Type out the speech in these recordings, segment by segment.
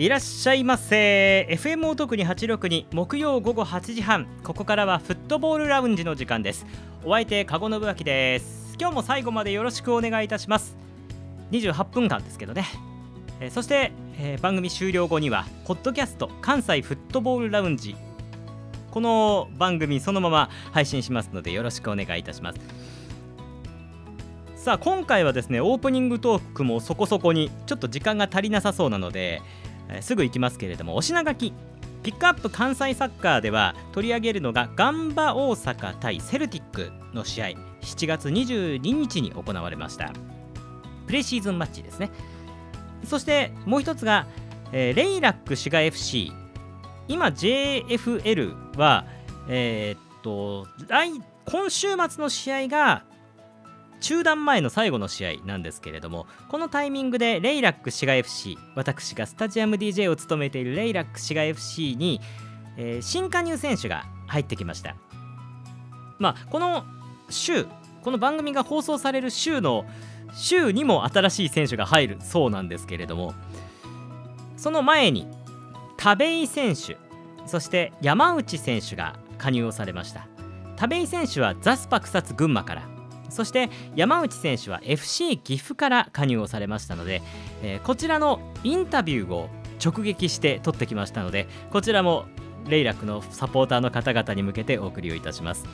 いらっしゃいませ。FM お得に862木曜午後8時半。ここからはフットボールラウンジの時間です。お相手籠信明です。今日も最後までよろしくお願いいたします。28分間ですけどね、え、そして、えー、番組終了後にはポッドキャスト関西フットボールラウンジ。この番組そのまま配信しますのでよろしくお願いいたします。さあ今回はですねオープニングトークもそこそこにちょっと時間が足りなさそうなので、すぐ行きますけれどもお品書き。ピックアップ関西サッカーでは取り上げるのがガンバ大阪対セルティックの試合。7月22日に行われました。プレシーズンマッチですね。そしてもう一つが、えー、レイラック滋賀 FC 今 JFL はえー、っと来今週末の試合が中断前の最後の試合なんですけれどもこのタイミングでレイラック滋賀 FC 私がスタジアム DJ を務めているレイラック滋賀 FC に、えー、新加入選手が入ってきました。まあこの週この番組が放送される週の週にも新しい選手が入るそうなんですけれどもその前に田部井選手そして山内選手が加入をされました。田部井選手はザスパ草津群馬からそして山内選手は FC 岐阜から加入をされましたので、えー、こちらのインタビューを直撃して撮ってきましたのでこちらもレイラックのサポーターの方々に向けてお送りをいたします。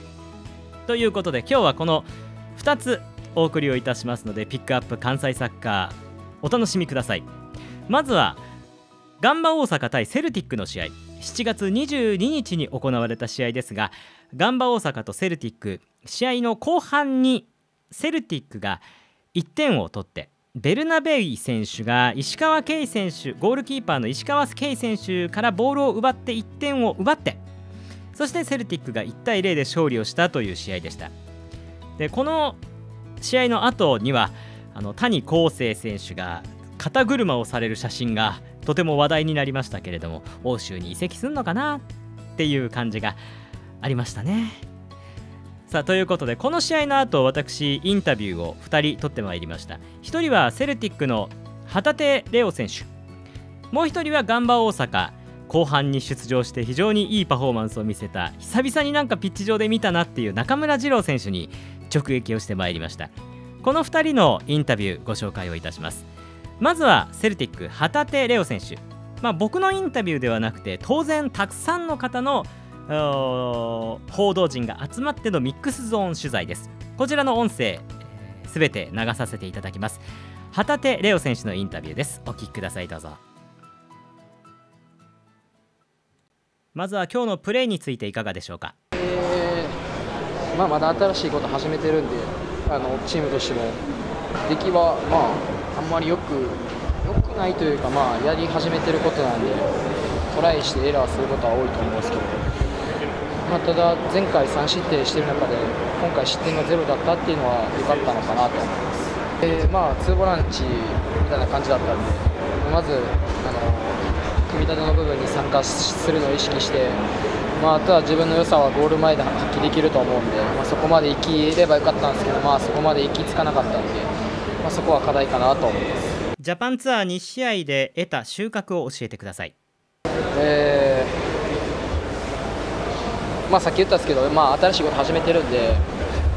ということで今日はこの2つお送りをいたしますのでピックアップ関西サッカーお楽しみください。まずはガンバ大阪対セルティックの試合。7月22日に行われた試合ですがガンバ大阪とセルティック試合の後半にセルティックが1点を取ってベルナベイ選手が石川圭選手ゴールキーパーの石川圭選手からボールを奪って1点を奪ってそしてセルティックが1対0で勝利をしたという試合でしたでこの試合の後にはあの谷康生選手が肩車をされる写真がとても話題になりましたけれども欧州に移籍するのかなっていう感じがありましたね。さあということでこの試合の後私インタビューを2人取ってまいりました。1人はセルティックの旗手レオ選手。もう1人はガンバ大阪。後半に出場して非常にいいパフォーマンスを見せた久々になんかピッチ上で見たなっていう中村二郎選手に直撃をしてまいりました。この2人のインタビューご紹介をいたします。まずはセルティック旗手レオ選手、まあ、僕のインタビューではなくて当然たくさんの方の報道陣が集まってのミックスゾーン取材です。こちらの音声すべて流させていただきます。旗手レオ選手のインタビューです。お聞きくださいどうぞ。まずは今日のプレーについていかがでしょうか、えー、まあ、まだ新しいこと始めてるんであのチームとしても出来はまああんまりよくよくないというか、まあ、やり始めてることなんでトライしてエラーすることは多いと思うんですけど、まあ、ただ前回3失点してる中で今回失点がゼロだったっていうのは良かったのかなと思います。でまあ2ボランチみたいな感じだったんでまずあの組み立ての部分に参加するのを意識して、まあ、あとは自分の良さはゴール前で発揮できると思うんで、まあ、そこまで行きればよかったんですけど、まあ、そこまで行き着かなかったんでまあ、そこは課題かなと思います。ジャパンツアー2試合で得た収穫を教えてください、えーまあ、さっき言ったんですけど、まあ、新しいこと始めてるんで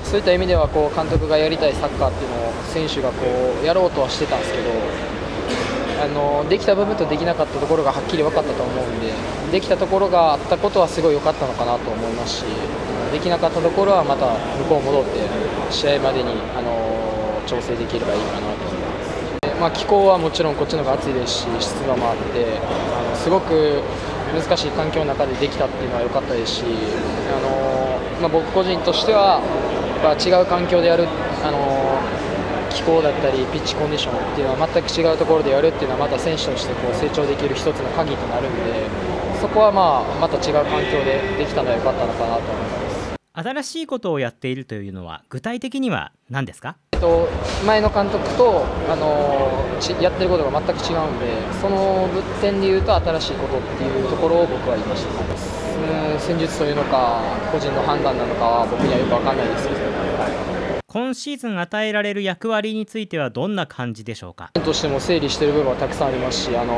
そういった意味ではこう監督がやりたいサッカーっていうのを選手がこうやろうとはしてたんですけどあのできた部分とできなかったところがはっきり分かったと思うんでできたところがあったことはすごい良かったのかなと思いますしできなかったところはまた向こう戻って試合までにあの調整できればいいかなと思います。まあ、気候はもちろんこっちの方が暑いですし湿度もあってあのすごく難しい環境の中でできたっていうのは良かったですし、あのまあ、僕個人としてはやっぱ違う環境でやる、あの気候だったりピッチコンディションっていうのは全く違うところでやるっていうのはまた選手としてこう成長できる一つの鍵となるんでそこはまあまた違う環境でできたのは良かったのかなと思います。新しいことをやっているというのは具体的には何ですか？と、前の監督と、あのやってることが全く違うんで、その物点でいうと、新しいことっていうところを僕は言いました、うん、戦術というのか、個人の判断なのかは、僕にはよく分かんないですけど、はい、今シーズン与えられる役割については、どんな感じでしょうか？としても整理している部分はたくさんありますし、あの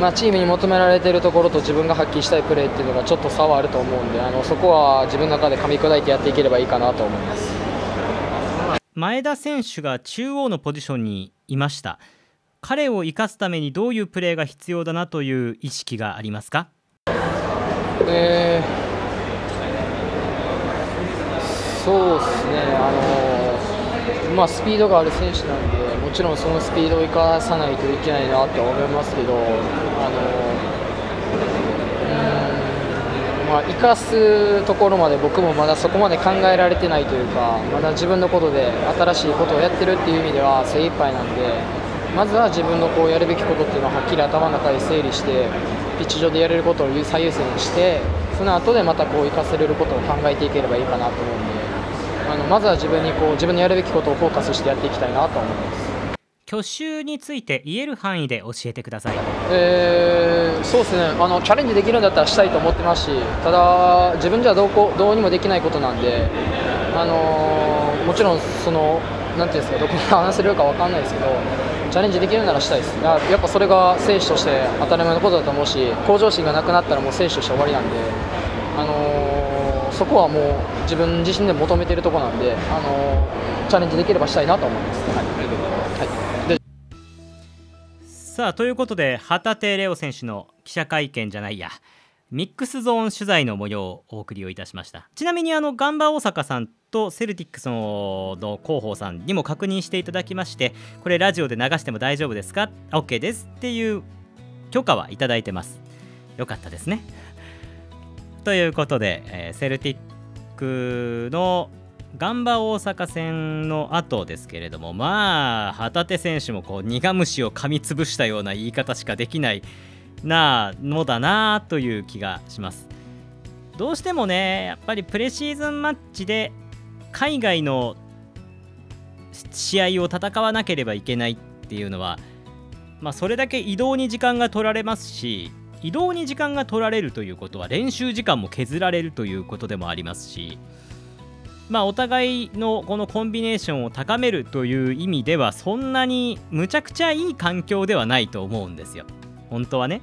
まあ、チームに求められているところと自分が発揮したいプレーっていうのがちょっと差はあると思うんであのそこは自分の中で噛み砕いてやっていければいいかなと思います前田選手が中央のポジションにいました。彼を生かすためにどういうプレーが必要だなという意識がありますか、えー、そうですね。あのまあ、スピードがある選手なんでもちろんそのスピードを生かさないといけないなって思いますけど、あのまあ、生かすところまで僕もまだそこまで考えられてないというかまだ自分のことで新しいことをやってるっていう意味では精一杯なんでまずは自分のこうやるべきことっていうのをはっきり頭の中で整理してピッチ上でやれることを最優先にしてその後でまたこう生かせれることを考えていければいいかなと思うんであのまずは自分にこう自分のやるべきことをフォーカスしてやっていきたいなと思います。去就について言える範囲で教えてください、えー、そうですね。あのチャレンジできるんだったらしたいと思ってますしただ自分じゃどうこどうにもできないことなんで、あのー、もちろんそのなんていうんですかどこまで話せるか分かんないですけどチャレンジできるならしたいです。やっぱそれが選手として当たり前のことだと思うし向上心がなくなったらもう選手として終わりなんで、あのー、そこはもう自分自身で求めているところなんで、あのチャレンジできればしたいなと思います。さあということで旗手レオ選手の記者会見じゃないや。ミックスゾーン取材の模様をお送りをいたしました。ちなみにあのガンバ大阪さんとセルティックスの広報さんにも確認していただきましてこれラジオで流しても大丈夫ですか？OK ですっていう許可はいただいてます。よかったですね。ということで、えー、セルティックのガンバ大阪戦の後ですけれどもまあ旗手選手もこう苦虫を噛みつぶしたような言い方しかできないなのだなという気がします。どうしてもねやっぱりプレシーズンマッチで海外の試合を戦わなければいけないっていうのはまあそれだけ移動に時間が取られますし移動に時間が取られるということは練習時間も削られるということでもありますしまあ、お互いのこのコンビネーションを高めるという意味ではそんなにむちゃくちゃいい環境ではないと思うんですよ。本当はね。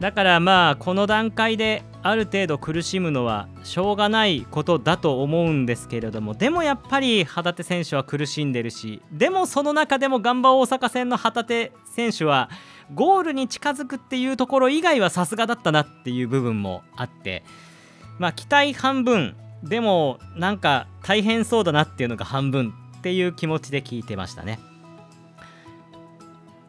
だからまあこの段階である程度苦しむのはしょうがないことだと思うんですけれどもでもやっぱり旗手選手は苦しんでるしでもその中でもガンバ大阪戦の旗手選手はゴールに近づくっていうところ以外はさすがだったなっていう部分もあってまあ期待半分でもなんか大変そうだなっていうのが半分っていう気持ちで聞いてましたね。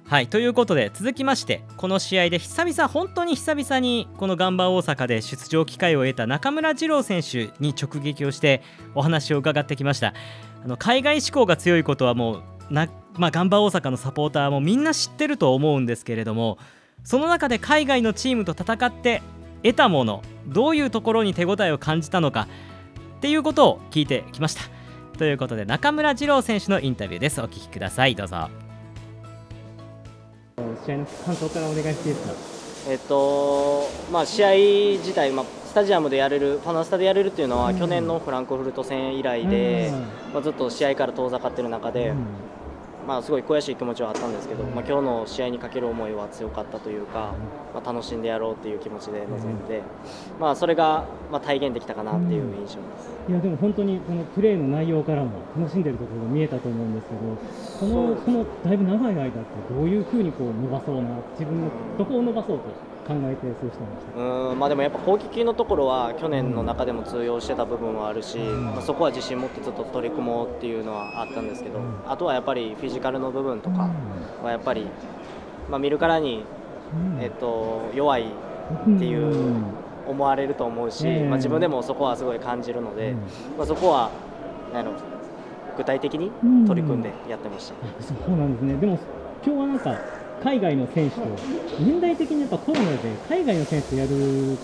はいということで続きましてこの試合で久々本当に久々にこのガンバ大阪で出場機会を得た中村二郎選手に直撃をしてお話を伺ってきましたあの海外志向が強いことはもうな、まあ、ガンバ大阪のサポーターもみんな知ってると思うんですけれどもその中で海外のチームと戦って得たものどういうところに手応えを感じたのかっていうことを聞いてきました。ということで中村二郎選手のインタビューです。お聞きください。どうぞ。試合の感想からお願いしていいですか？えっとまあ試合自体、まあ、スタジアムでやれるファナスタでやれるっていうのは、うん、去年のフランクフルト戦以来で、うん、まあ、ずっと試合から遠ざかってる中で、うんまあ、すごい悔しい気持ちはあったんですけど、まあ、今日の試合にかける思いは強かったというか、まあ、楽しんでやろうという気持ちで臨んで、まあ、それがまあ体現できたかなっていう印象です、いやでも本当にこのプレーの内容からも楽しんでるところが見えたと思うんですけどこのそのだいぶ長い間ってどういうふうにこう伸ばそうな自分のどこを伸ばそうと考えてそうしてました。うんまあでもやっぱ攻撃のところは去年の中でも通用してた部分はあるし、まあ、そこは自信持ってずっと取り組もうっていうのはあったんですけど、あとはやっぱりフィジカルの部分とかはやっぱり、まあ、見るからに、えっと、弱いっていう思われると思うし、まあ、自分でもそこはすごい感じるので、まあ、そこはなんやろ具体的に取り組んでやってました、そうなんですね。でも今日はなんか海外の選手と年代的にやっぱコロナで海外の選手とやる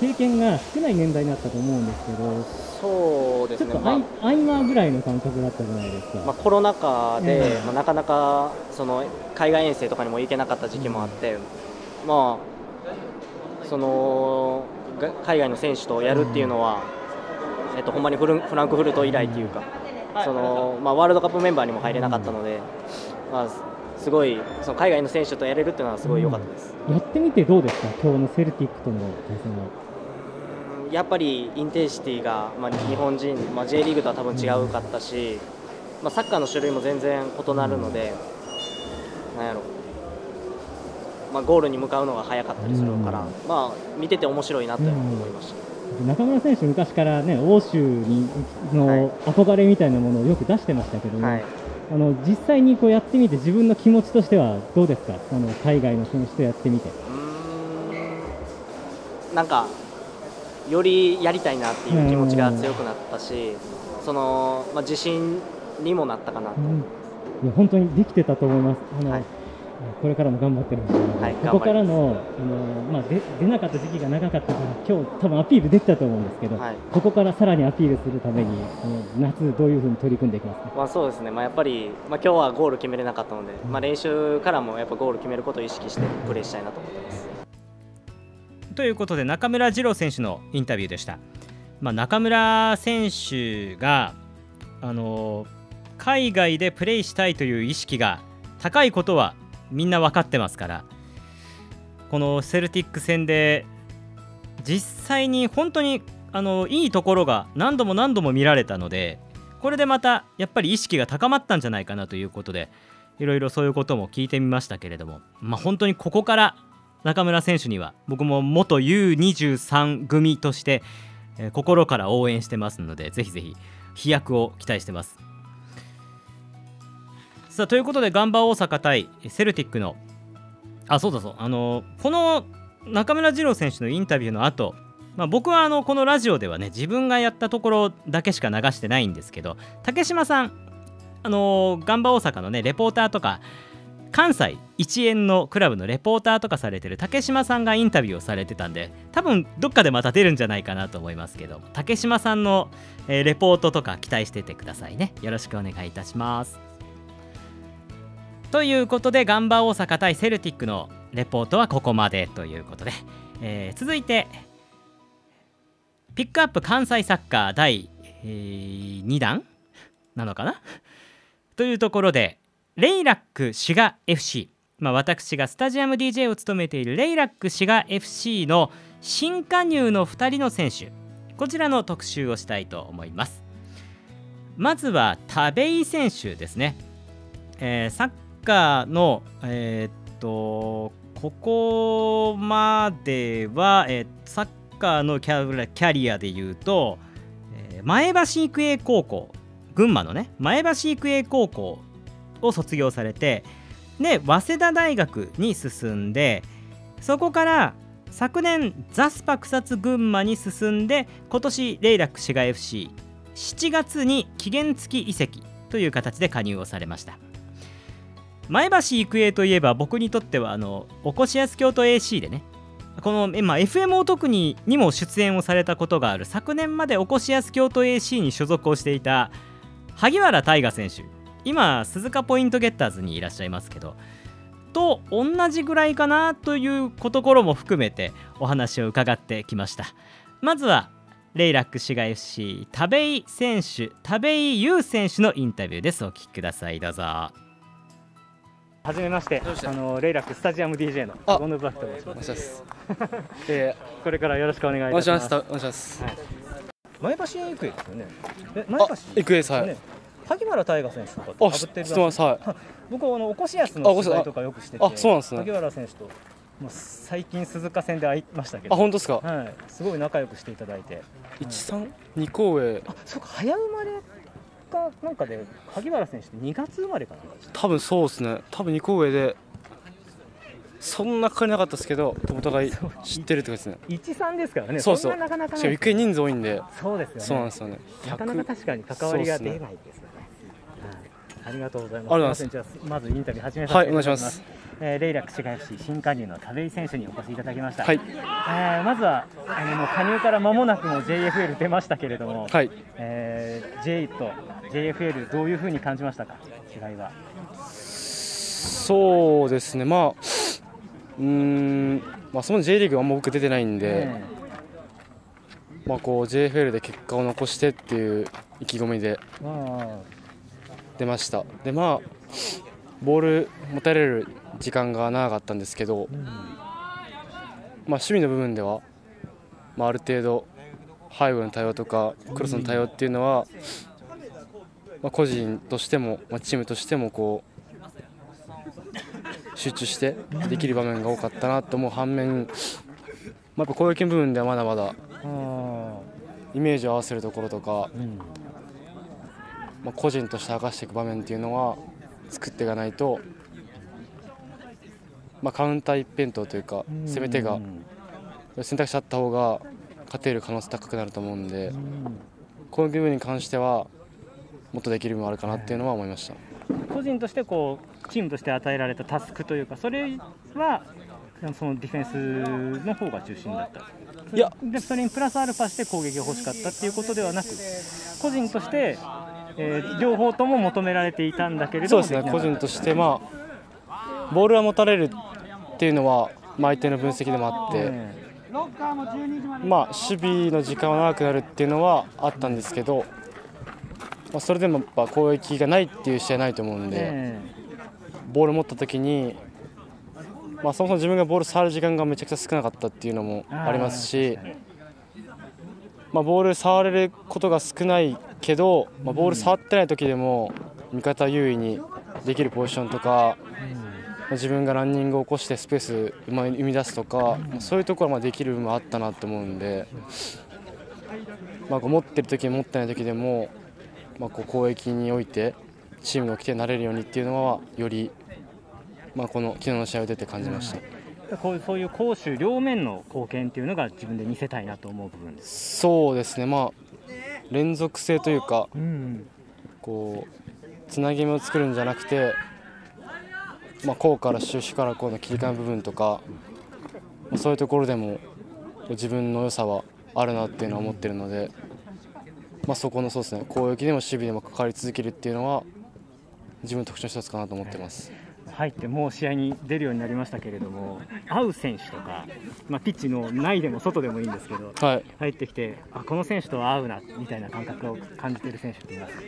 経験が少ない年代になったと思うんですけどそうですね、ちょっと合間ぐらいの感覚だったじゃないですか、まあ、コロナ禍で、えー、まあ、なかなかその海外遠征とかにも行けなかった時期もあって、うん、まあその海外の選手とやるっていうのは、うん、えっと、ほんまにフランクフルト以来っていうか、そのまあ、ワールドカップメンバーにも入れなかったので、まあすごいその海外の選手とやれるっていうのはすごい良かったです、やってみてどうですか、今日のセルティックとの対戦は。やっぱりインテンシティが、まあ、日本人、まあ、J リーグとは多分違うかったし、まあ、サッカーの種類も全然異なるので、なんやろ、まあ、ゴールに向かうのが早かったりするから、うん。まあ、見てて面白いなって思いました。中村選手、昔からね、欧州にはい。の憧れみたいなものをよく出してましたけども、はいあの実際にこうやってみて、自分の気持ちとしてはどうですか、あの海外の選手とやってみて。なんかよりやりたいなっていう気持ちが強くなったし、そのまあ、自信にもなったかなと、うん。いや本当にできてたと思います。あのはいこれからも頑張ってるんですけど、はいここからのあの、まあ、で出なかった時期が長かったから、今日多分アピールできたと思うんですけど、はい。ここからさらにアピールするために、あの夏、どういうふうに取り組んでいきますか？まあ、そうですね、まあ、やっぱり、まあ、今日はゴール決めれなかったので、まあ、練習からもやっぱゴール決めることを意識してプレーしたいなと思ってます。ということで中村二郎選手のインタビューでした、まあ、中村選手があの海外でプレーしたいという意識が高いことはみんな分かってますから。このセルティック戦で実際に本当にあのいいところが何度も何度も見られたのでこれでまたやっぱり意識が高まったんじゃないかなということでいろいろそういうことも聞いてみましたけれども、まあ、本当にここから中村選手には僕も元 U23 組として、え心から応援してますのでぜひぜひ飛躍を期待してます。さあということでガンバ大阪対セルティックのあそうだそうあのこの中村二郎選手のインタビューの後まあ、僕はあのこのラジオではね自分がやったところだけしか流してないんですけど竹島さんあのガンバ大阪のねレポーターとか関西一円のクラブのレポーターとかされてる竹島さんがインタビューをされてたんで多分どっかでまた出るんじゃないかなと思いますけど竹島さんの、えーレポートとか期待しててくださいね。よろしくお願いいたします。ということでガンバ大阪対セルティックのレポートはここまでということで、えー続いてピックアップ関西サッカー第、え2弾なのかな？というところでレイラック滋賀 FC、まあ、私がスタジアム DJ を務めているレイラック滋賀 FC の新加入の2人の選手。こちらの特集をしたいと思います。まずは田部井選手ですね、えーサッカーのえーっとここまでは、えーサッカーのキャリアでいうと、えー前橋育英高校群馬のね前橋育英高校を卒業されてで早稲田大学に進んでそこから昨年ザスパ草津群馬に進んで今年レイラック滋賀 FC7 月に期限付き移籍という形で加入をされました。前橋育英といえば僕にとってはあのおこしやす京都 AC でね。この、まあ、FMO 特ににも出演をされたことがある昨年までおこしやす京都 AC に所属をしていた萩原大河選手。今鈴鹿ポイントゲッターズにいらっしゃいますけど。と同じぐらいかなというところも含めてお話を伺ってきました。まずはレイラック滋賀 FC 田部井選手田部井優選手のインタビューです。お聞きください。どうぞ。はじめましてあのレイラックスタジアム DJ のあゴンヌバックと申します。えこれからよろしくお願いします。たしますお願いします。前橋育英ですよねえあ、育英さん。ね萩原大河選手とかあ、知ってます。はい。僕はあのおこしやすの取材とかよくしててあそうなんですね萩原選手ともう最近鈴鹿戦で会いましたけどあ、本当ですか？はい、すごい仲良くしていただいて一三二校上。あそうか早生まれかなんかで萩原選手って2月生まれかな？多分そうですね。多分二校上で。そんなかかりなかったですけど、お互い知ってるってことですね。13ですからねそうそうんななかなかしかもない育英人数多いんで。そうですよねそうなんですよね。なかなか100確かに関わりが出ないですよねはいありがとうございます。まずインタビュー始めさせていただきます。はいお願いしますえーレイラック滋賀 FC 新加入の田部井選手にお越しいただきました。はいえーまずはあのもう加入から間もなくも JFL 出ましたけれども、はい。えー J と JFL どういうふうに感じましたか？違いは。そうですね。まあ。うーん。まあ、その J リーグはあんま僕出てないんで。えまあ、こう JFL で結果を残してっていう意気込みで出ましたでまあボール持たれる時間が長かったんですけど、まあ、守備の部分では、まあ、ある程度背後の対応とかクロスの対応っていうのは、まあ、個人としても、まあ、チームとしてもこう集中してできる場面が多かったなと思う。反面、まあ、やっぱ攻撃の部分ではまだまだイメージを合わせるところとか、まあ、個人として明かしていく場面っていうのは作っていかないと、まあ、カウンター一辺倒というか攻め手が選択肢あった方が勝てる可能性高くなると思うんでこの部分に関してはもっとできる部分あるかなっていうのは思いました。個人としてこうチームとして与えられたタスクというかそれはそのディフェンスの方が中心だった。いや。でそれにプラスアルファして攻撃が欲しかったっていうことではなく個人として、えー両方とも求められていたんだけれどもそうですね。個人として、まあ、ボールは持たれるっていうのは、まあ、相手の分析でもあって、まあ、守備の時間は長くなるっていうのはあったんですけど、まあ、それでもやっぱ攻撃がないっていう試合ないと思うんで、え。ボール持った時に、まあ、そもそも自分がボール触る時間がめちゃくちゃ少なかったっていうのもありますし、まあ、ボール触れることが少ないけど、まあ、ボール触ってない時でも味方優位にできるポジションとか、まあ自分がランニングを起こしてスペース生み出すとか、まあそういうところはまあできる部分もあったなと思うんで、まあ、持ってる時持ってない時でも、まあ、こう攻撃においてチームの起点になれるようにっていうのはより、まあ、この昨日の試合を出て感じました。ーこういうそういう攻守両面の貢献っていうのが自分で見せたいなと思う部分です。そうですね、まあ、連続性というか、うんこうつなぎ目を作るんじゃなくて、まあ、こうから終始からこうの切り替えの部分とか、まあそういうところでも自分の良さはあるなっていうのは思ってるので、まあ、そこのそうですね攻撃でも守備でも関わり続けるっていうのは自分の特徴の一つかなと思ってます。入ってもう試合に出るようになりましたけれども、合う選手とか、まあ、ピッチの内でも外でもいいんですけど、はい。入ってきて、あこの選手とは合うなみたいな感覚を感じている選手っていますか？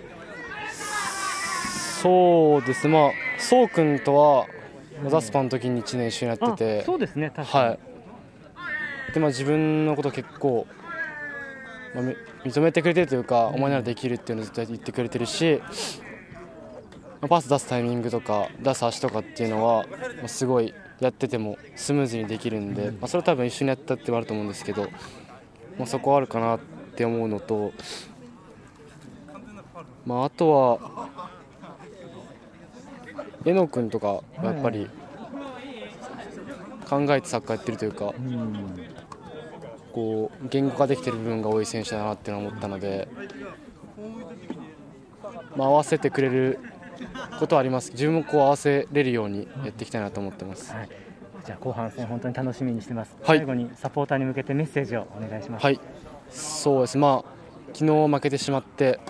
そうですね、まあ、そうくんとは、まあザスパの時に1年一緒にやってあて、そうですね、確かに。はい。でまあ、自分のこと結構、認めてくれてるというか、お前ならできるっていうのをずっと言ってくれてるし、まあパス出すタイミングとか出す足とかっていうのは、まあ、すごいやっててもスムーズにできるんで、まあ、それは多分一緒にやったってはあると思うんですけど、まあ、そこはあるかなって思うのと、まあ、あとはえのくんとかはやっぱり考えてサッカーやってるというか、こう言語化できてる部分が多い選手だなっていうのは思ったので、まあ、合わせてくれることはあります自分もこう合わせれるようにやっていきたいなと思ってます。はいじゃあ後半戦、本当に楽しみにしてます。はい最後にサポーターに向けてメッセージをお願いします。はい、そうです、まあ昨日負けてしまって、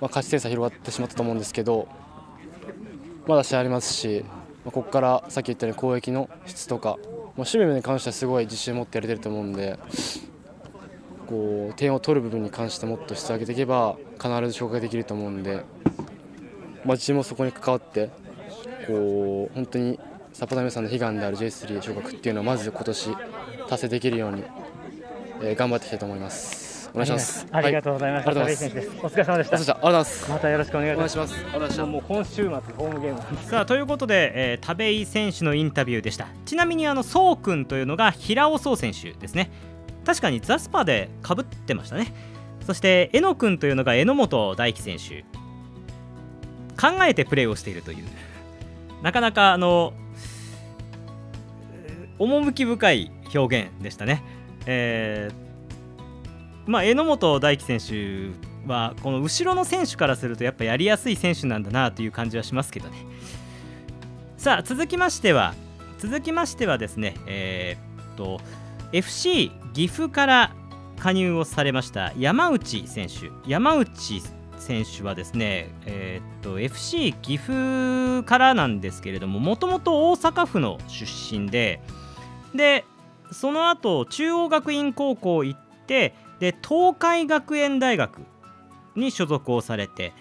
まあ、勝ち点差広がってしまったと思うんですけど、まだ試合ありますし、まあ、ここからさっき言ったように攻撃の質とか、まあ、守備面に関してはすごい自信を持ってやれてると思うんで、こう点を取る部分に関してもっと質を上げていけば、必ず昇格できると思うんで、まあ、自分もそこに関わって、こう本当にサポーター皆さんの悲願である J3 昇格っていうのをまず今年達成できるように、えー頑張っていきたいと思います。お願いします。ありがとうございます。お疲れ様でした。またよろしくお願いします。もう今週末ホームゲーム。さあということで、えー田部井選手のインタビューでした。ちなみにあのそうくんというのが平尾壮選手ですね。確かにザスパでかぶってましたね。そしてえのくんというのが榎本大輝選手。考えてプレーをしているという。なかなかあのえー趣深い表現でしたね。えーまあ榎本大輝選手はこの後ろの選手からするとやっぱやりやすい選手なんだなという感じはしますけどね。さあ続きましては続きましてはですねえーっと FC 岐阜から加入をされました山内選手。山内選手はですねえーっと FC 岐阜からなんですけれどももともと大阪府の出身ででその後中央学院高校行ってで東海学園大学に所属をされて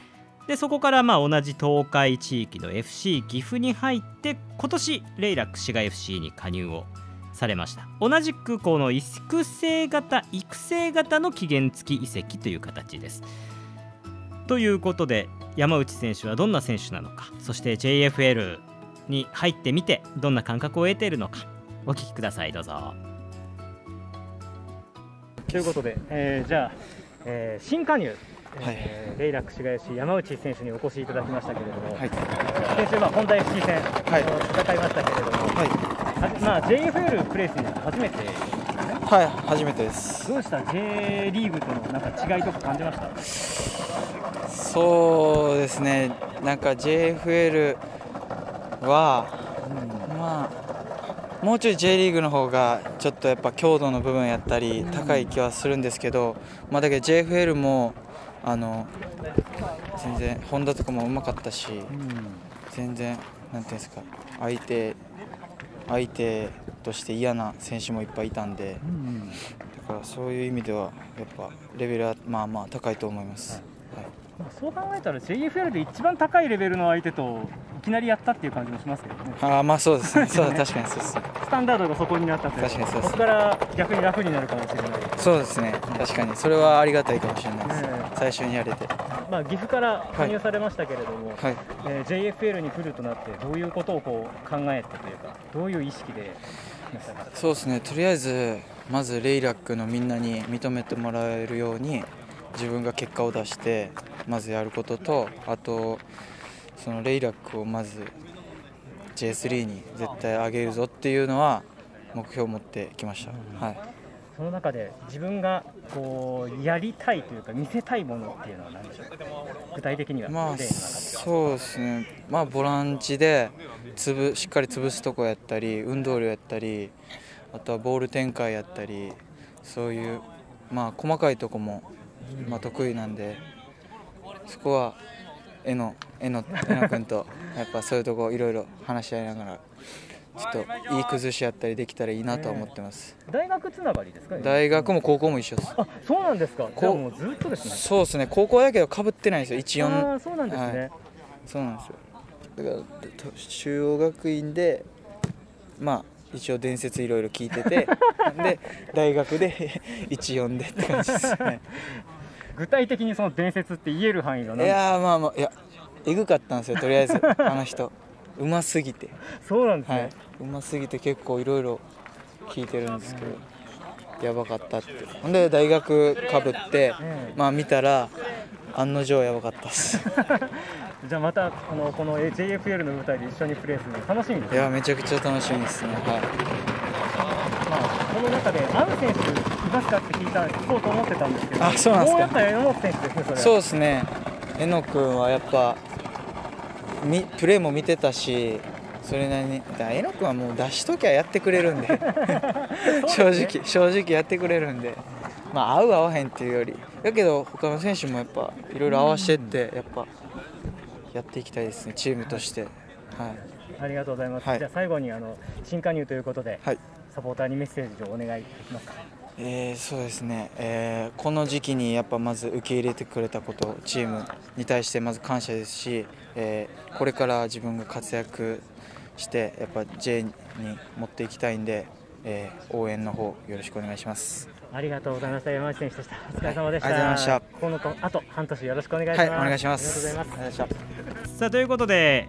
でそこからまあ同じ東海地域の FC 岐阜に入って今年レイラック滋賀 FC に加入をされました。同じくこの育成型育成型の期限付き移籍という形です。ということで山内選手はどんな選手なのかそして JFL に入ってみてどんな感覚を得ているのかお聞きください。どうぞ。ということで、えー、じゃあ、えー、新加入、えー、レイラック市街市山内選手にお越しいただきましたけれども、はい、先週、まあ、本田 FC 戦、はい、戦いましたけれども、はい、まあ、JFL プレーするの初めてはい初めてです。どうした？J リーグとのなんか違いとか感じました？そうですね。なんか JFL は、うん、まあもうちょい J リーグの方がちょっとやっぱ強度の部分やったり高い気はするんですけど、まあ、だけど JFL もあの全然ホンダとかもうまかったし、全然なんていうんですか相手相手として嫌な選手もいっぱいいたんで、だからそういう意味ではやっぱレベルはまあまあ高いと思います。はい。そう考えたら JFL で一番高いレベルの相手といきなりやったっていう感じもしますけどね。あまあそうですね。そう確かにそうです。スタンダードがそこになったと確かにそうです。ここから逆に楽になるかもしれない。そうですね。確かにそれはありがたいかもしれないです。ね、最初にやれて。まあ岐阜から加入されましたけれども、はい、えー、JFL に来るとなってどういうことをこう考えてというかどういう意識でそうですね。とりあえずまずレイラックのみんなに認めてもらえるように。自分が結果を出してまずやることとあとそのレイラックをまず J3 に絶対上げるぞっていうのは目標を持ってきました、はい、その中で自分がこうやりたいというか見せたいものっていうのは何でしょう？具体的には、まあ、そうですね、まあ、ボランチでつぶしっかり潰すとこやったり運動量やったりあとはボール展開やったりそういう、まあ、細かいとこもまあ、得意なんでそこはえのえのえの君とやっぱそういうとこいろいろ話し合いながらちょっといい崩し合ったりできたらいいなと思ってます、えー、大学つながりですか、大学も高校も一緒です。あそうなんですか？こうもうずっとですね。そうですね。高校だけどかぶってないんですよ。一四。あそうなんですね、はい、そうなんですよ。だから中央学院でまあ一応伝説いろいろ聞いてて で大学で14でって感じですね具体的にその伝説って言える範囲がいやまあまあいやえぐかったんですよとりあえず あの人。うますぎて。そうなんですね、はい、うますぎて結構いろいろ聞いてるんですけど、やばかったって。ほんで大学かぶって、まあ見たら案の定やばかったっす。じゃあまたあのこの JFL の舞台で一緒にプレーするの楽しみです、ね、いやめちゃくちゃ楽しみですね。はい。まあ、この中で、アン選手、いますかって聞いた聞こうと思ってたんですけど、あそうなんですか。もうやっぱ榎本選手ですね、それそうですね、榎君はやっぱみ、プレーも見てたし、それなりに、榎君はもう出しときゃやってくれるんで、正直、正直やってくれるんで、まあ、合う合わへんっていうより、だけど、他の選手もやっぱ、いろいろ合わせてって、やっぱ、やっていきたいですね、チームとして。はい。ありがとうございます。はい、じゃあ最後にあの新加入ということで、はい、サポーターにメッセージをお願いできますか。えー、そうですね、えー、この時期にやっぱまず受け入れてくれたことチームに対してまず感謝ですし、えー、これから自分が活躍してやっぱ J に持っていきたいんで、えー、応援の方よろしくお願いします。ありがとうございました。山内選手でした。お疲れ様でした、はい、ありがとうございました。このあと半年よろしくお願いします、はい、お願いします。ありがとうございます。さあということで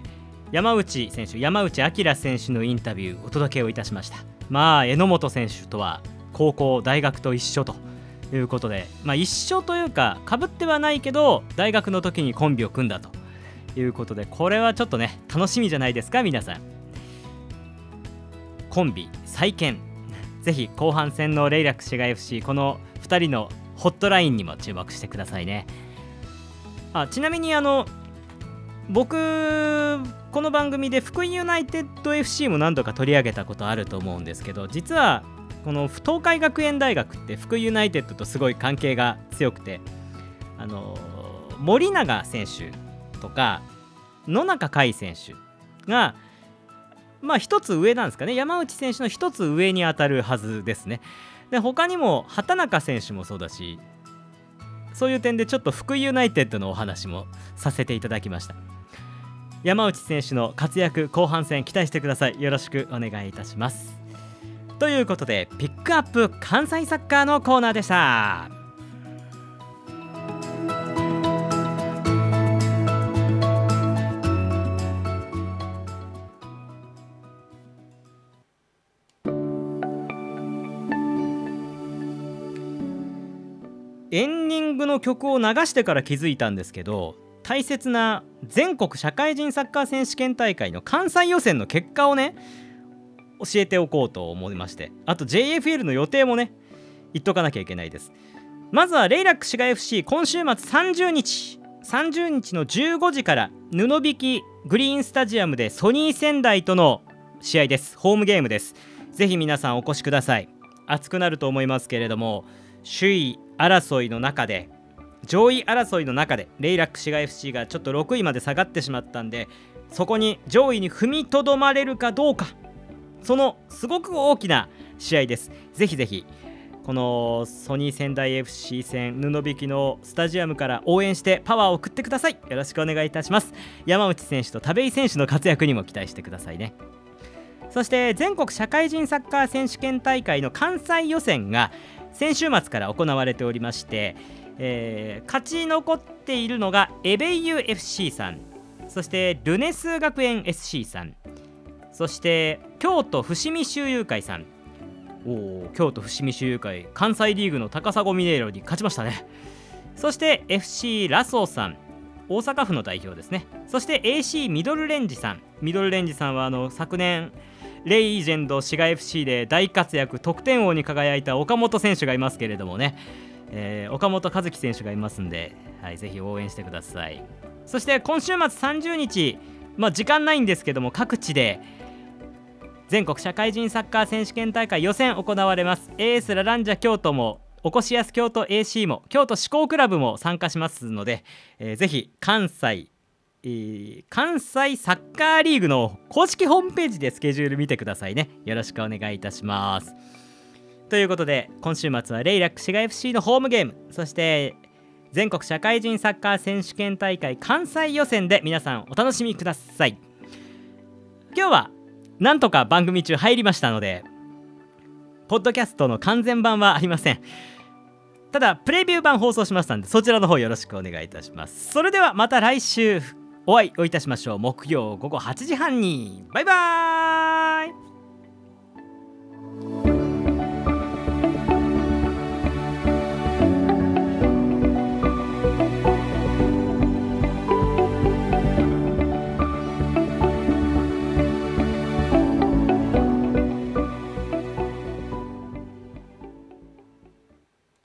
山内選手山内明選手のインタビューお届けをいたしました。まあ榎本選手とは高校大学と一緒ということで、まあ、一緒というかかぶってはないけど大学の時にコンビを組んだということでこれはちょっとね楽しみじゃないですか皆さん。コンビ再建。ぜひ後半戦のレイラック滋賀 FC この2人のホットラインにも注目してくださいね。あちなみにあの僕この番組で福井ユナイテッド FC も何度か取り上げたことあると思うんですけど実はこの東海学園大学って福井ユナイテッドとすごい関係が強くてあの森永選手とか野中海選手がまあ一つ上なんですかね。山内選手の一つ上に当たるはずですね。で他にも畑中選手もそうだしそういう点でちょっと福井ユナイテッドのお話もさせていただきました。山内選手の活躍後半戦期待してください。よろしくお願いいたします。ということでピックアップ関西サッカーのコーナーでした。エンディングの曲を流してから気づいたんですけど大切な全国社会人サッカー選手権大会の関西予選の結果をね教えておこうと思いまして。あと JFL の予定もね言っとかなきゃいけないです。まずはレイラック滋賀 FC 今週末30日30日の15時から布引グリーンスタジアムでソニー仙台との試合です。ホームゲームです。ぜひ皆さんお越しください。熱くなると思いますけれども首位争いの中で上位争いの中でレイラック滋賀 FC がちょっと6位まで下がってしまったんでそこに上位に踏みとどまれるかどうかそのすごく大きな試合です。ぜひぜひこのソニー仙台 FC 戦布引きのスタジアムから応援してパワーを送ってください。よろしくお願いいたします。山内選手と田部井選手の活躍にも期待してくださいね。そして全国社会人サッカー選手権大会の関西予選が先週末から行われておりまして、えー、勝ち残っているのがエベイユ FC さん。そしてルネス学園 SC さん。そして京都伏見周遊会さん。お京都伏見周遊会関西リーグの高砂ミネーロに勝ちましたね。そして FC ラソーさん大阪府の代表ですね。そして AC ミドルレンジさん。ミドルレンジさんはあの昨年レイジェンド滋賀 FC で大活躍得点王に輝いた岡本選手がいますけれどもね、えー、岡本和樹選手がいますんで、はい、ぜひ応援してください。そして今週末30日、まあ、時間ないんですけども各地で全国社会人サッカー選手権大会予選行われます。AS ラランジャ京都もおこしやす京都 AC も京都志向クラブも参加しますので、えー、ぜひ関西えー、関西サッカーリーグの公式ホームページでスケジュール見てくださいね。よろしくお願いいたします。ということで今週末はレイラック滋賀 FC のホームゲーム。そして全国社会人サッカー選手権大会関西予選で皆さんお楽しみください。今日はなんとか番組中入りましたのでポッドキャストの完全版はありません。ただプレビュー版放送しましたのでそちらの方よろしくお願いいたします。それではまた来週お会いをいたしましょう。木曜午後8時半に。バイバーイ。